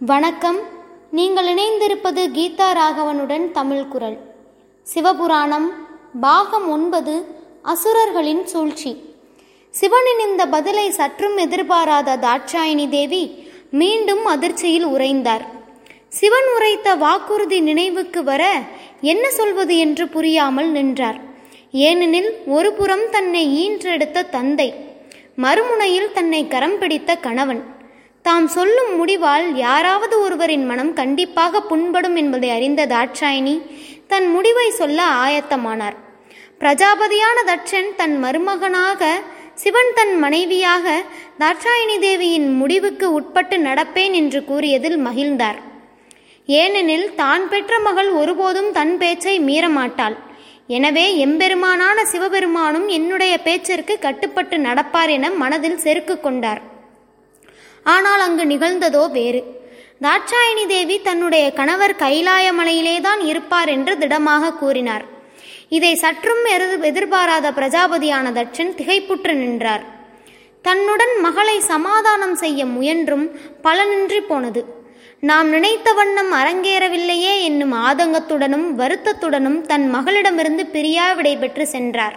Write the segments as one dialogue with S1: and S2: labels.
S1: வணக்கம். நீங்கள் இணைந்திருப்பது கீதா ராகவனுடன் தமிழ் குரல். சிவபுராணம் பாகம் ஒன்பது அசுரர்களின் சூழ்ச்சி. சிவனின் இந்த பதிலை சற்றும் எதிர்பாராத தாட்சாயினி தேவி மீண்டும் அதிர்ச்சியில் உறைந்தார். சிவன் உரைத்த வாக்குறுதி நினைவுக்கு வர என்ன சொல்வது என்று புரியாமல் நின்றார். ஏனெனில் ஒரு புறம் தன்னை ஈன்றெடுத்த தந்தை மறுமுனையில் தன்னை கரம் பிடித்த கணவன். தாம் சொல்லும் முடிவால் யாராவது ஒருவரின் மனம் கண்டிப்பாக புண்படும் என்பதை அறிந்த தாட்சாயினி தன் முடிவை சொல்ல ஆயத்தமானார். பிரஜாபதியான தட்சன் தன் மருமகனாக சிவன் தன் மனைவியாக தாட்சாயினி தேவியின் முடிவுக்கு உட்பட்டு நடப்பேன் என்று கூறியதில் மகிழ்ந்தார். ஏனெனில் தான் பெற்ற மகள் ஒருபோதும் தன் பேச்சை மீறமாட்டாள். எனவே எம்பெருமானான சிவபெருமானும் என்னுடைய பேச்சிற்கு கட்டுப்பட்டு நடப்பார் என மனதில் செருக்கு கொண்டார். ஆனால் அங்கு நிகழ்ந்ததோ வேறு. தாட்சாயணி தேவி தன்னுடைய கணவர் கைலாய மலையிலேதான் இருப்பார் என்று திடமாக கூறினார். இதை சற்றும் எதிர்பாராத பிரஜாபதியான தட்சன் திகைப்புற்று நின்றார். தன்னுடன் மகளை சமாதானம் செய்ய முயன்றும் பலனின்றி போனது. நாம் நினைத்த வண்ணம் அரங்கேறவில்லையே என்னும் ஆதங்கத்துடனும் வருத்தத்துடனும் தன் மகளிடமிருந்து பிரியா விடைபெற்று சென்றார்.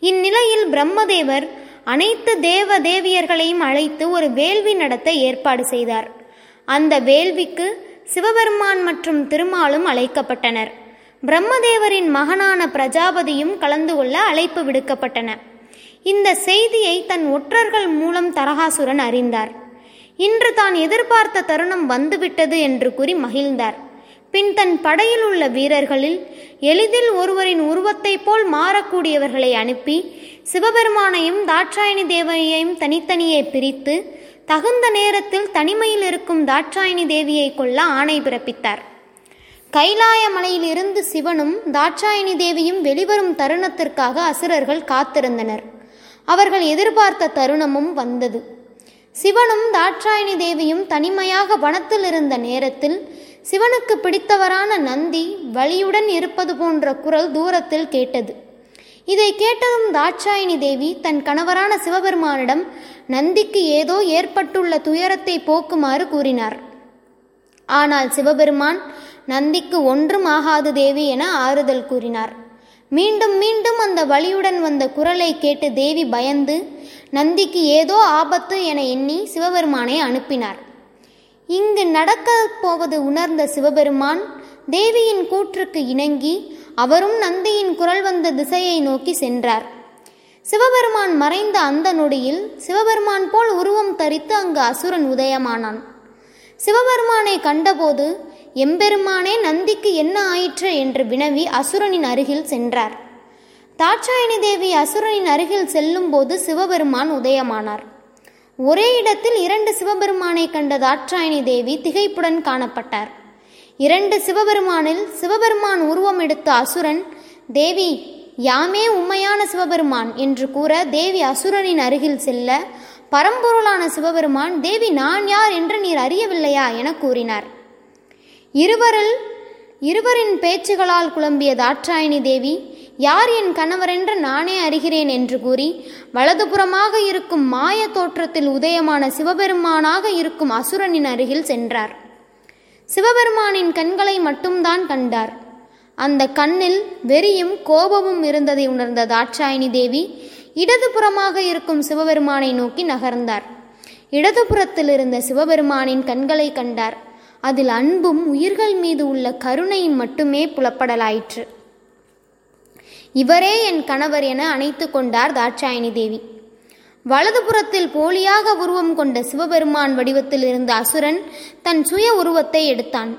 S1: இந்நிலையில் பிரம்மதேவர் அனைத்து தேவ தேவியர்களையும் அழைத்து ஒரு வேள்வி நடத்த ஏற்பாடு செய்தார். அந்த வேள்விக்கு சிவபெருமான் மற்றும் திருமாலும் அழைக்கப்பட்டனர். பிரம்மதேவரின் மகனான பிரஜாபதியும் கலந்து கொள்ள அழைப்பு விடுக்கப்பட்டன. இந்த செய்தியை தன் ஒற்றர்கள் மூலம் தரகாசுரன் அறிந்தார். இன்று தான் எதிர்பார்த்த தருணம் வந்துவிட்டது என்று கூறி மகிழ்ந்தார். பின் தன் படையில் உள்ள வீரர்களில் எளிதில் ஒருவரின் உருவத்தைப் போல் மாறக்கூடியவர்களை அனுப்பி சிவபெருமானையும் தாட்சாயணி தேவியையும் தனித்தனியே பிரித்து தகுந்த நேரத்தில் தனிமையில் இருக்கும் தாட்சாயணி தேவியை கொல்ல ஆணை பிறப்பித்தார். கைலாய மலையிலிருந்து சிவனும் தாட்சாயணி தேவியும் வெளிவரும் தருணத்திற்காக அசுரர்கள் காத்திருந்தனர். அவர்கள் எதிர்பார்த்த தருணமும் வந்தது. சிவனும் தாட்சாயணி தேவியும் தனிமையாக வனத்தில் இருந்த நேரத்தில் சிவனுக்கு பிடித்தவரான நந்தி வலியுடன் இருப்பது போன்ற குரல் தூரத்தில் கேட்டது. இதை கேட்டதும் தாட்சாயணி தேவி தன் கணவரான சிவபெருமானிடம் நந்திக்கு ஏதோ ஏற்பட்டுள்ள துயரத்தை போக்குமாறு கூறினார். ஆனால் சிவபெருமான் நந்திக்கு ஒன்றும் ஆகாது தேவி என ஆறுதல் கூறினார். மீண்டும் மீண்டும் அந்த வழியுடன் வந்த குரலை கேட்டு தேவி பயந்து நந்திக்கு ஏதோ ஆபத்து என எண்ணி சிவபெருமானை அனுப்பினார். இங்கு நடக்கப் போவது உணர்ந்த சிவபெருமான் தேவியின் கூற்றுக்கு இணங்கி அவரும் நந்தியின் குரல் வந்த திசையை நோக்கி சென்றார். சிவபெருமான் மறைந்த அந்த நொடியில் சிவபெருமான் போல் உருவம் தரித்து அங்கு அசுரன் உதயமானான். சிவபெருமானை கண்டபோது எம்பெருமானே நந்திக்கு என்ன ஆயிற்று? என்று வினவி அசுரனின் அருகில் சென்றார். தாட்சாயணி தேவி அசுரனின் அருகில் செல்லும்போது சிவபெருமான் உதயமானார். ஒரே இடத்தில் இரண்டு சிவபெருமானை கண்ட தாட்சாயணி தேவி திகைப்புடன் காணப்பட்டார். இரண்டு சிவபெருமானில் சிவபெருமான் உருவம் எடுத்த அசுரன் தேவி யாமே உண்மையான சிவபெருமான் என்று கூற தேவி அசுரனின் அருகில் செல்ல பரம்பொருளான சிவபெருமான் தேவி நான் யார் என்று நீர் அறியவில்லையா? என கூறினார். இருவரில் இருவரின் பேச்சுகளால் குழம்பிய தாட்சாயணி தேவி யார் என் கணவரென்று நானே அறிகிறேன் என்று கூறி வலதுபுறமாக இருக்கும் மாய தோற்றத்தில் உதயமான சிவபெருமானாக இருக்கும் அசுரனின் அருகில் சென்றார். சிவபெருமானின் கண்களை மட்டும்தான் கண்டார். அந்த கண்ணில் வெறியும் கோபமும் இருந்ததை உணர்ந்த தாட்சாயணி தேவி இடதுபுறமாக இருக்கும் சிவபெருமானை நோக்கி நகர்ந்தார். இடதுபுறத்தில் இருந்த சிவபெருமானின் கண்களை கண்டார். அதில் அன்பும் உயிர்கள் மீது உள்ள கருணையும் மட்டுமே புலப்படலாயிற்று. இவரே என் கணவர் என அணைத்து கொண்டார் தாட்சாயணி தேவி. வலதுபுறத்தில் போலியாக உருவம் கொண்ட சிவபெருமான் வடிவத்தில் இருந்த அசுரன் தன் சுய உருவத்தை எடுத்தான்.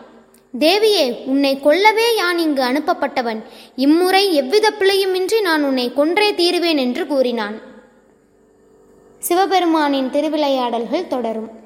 S1: தேவியே உன்னை கொல்லவே யான் இங்கு அனுப்பப்பட்டவன். இம்முறை எவ்வித பிழையுமின்றி நான் உன்னை கொன்றே தீருவேன் என்று கூறினான். சிவபெருமானின் திருவிளையாடல்கள் தொடரும்.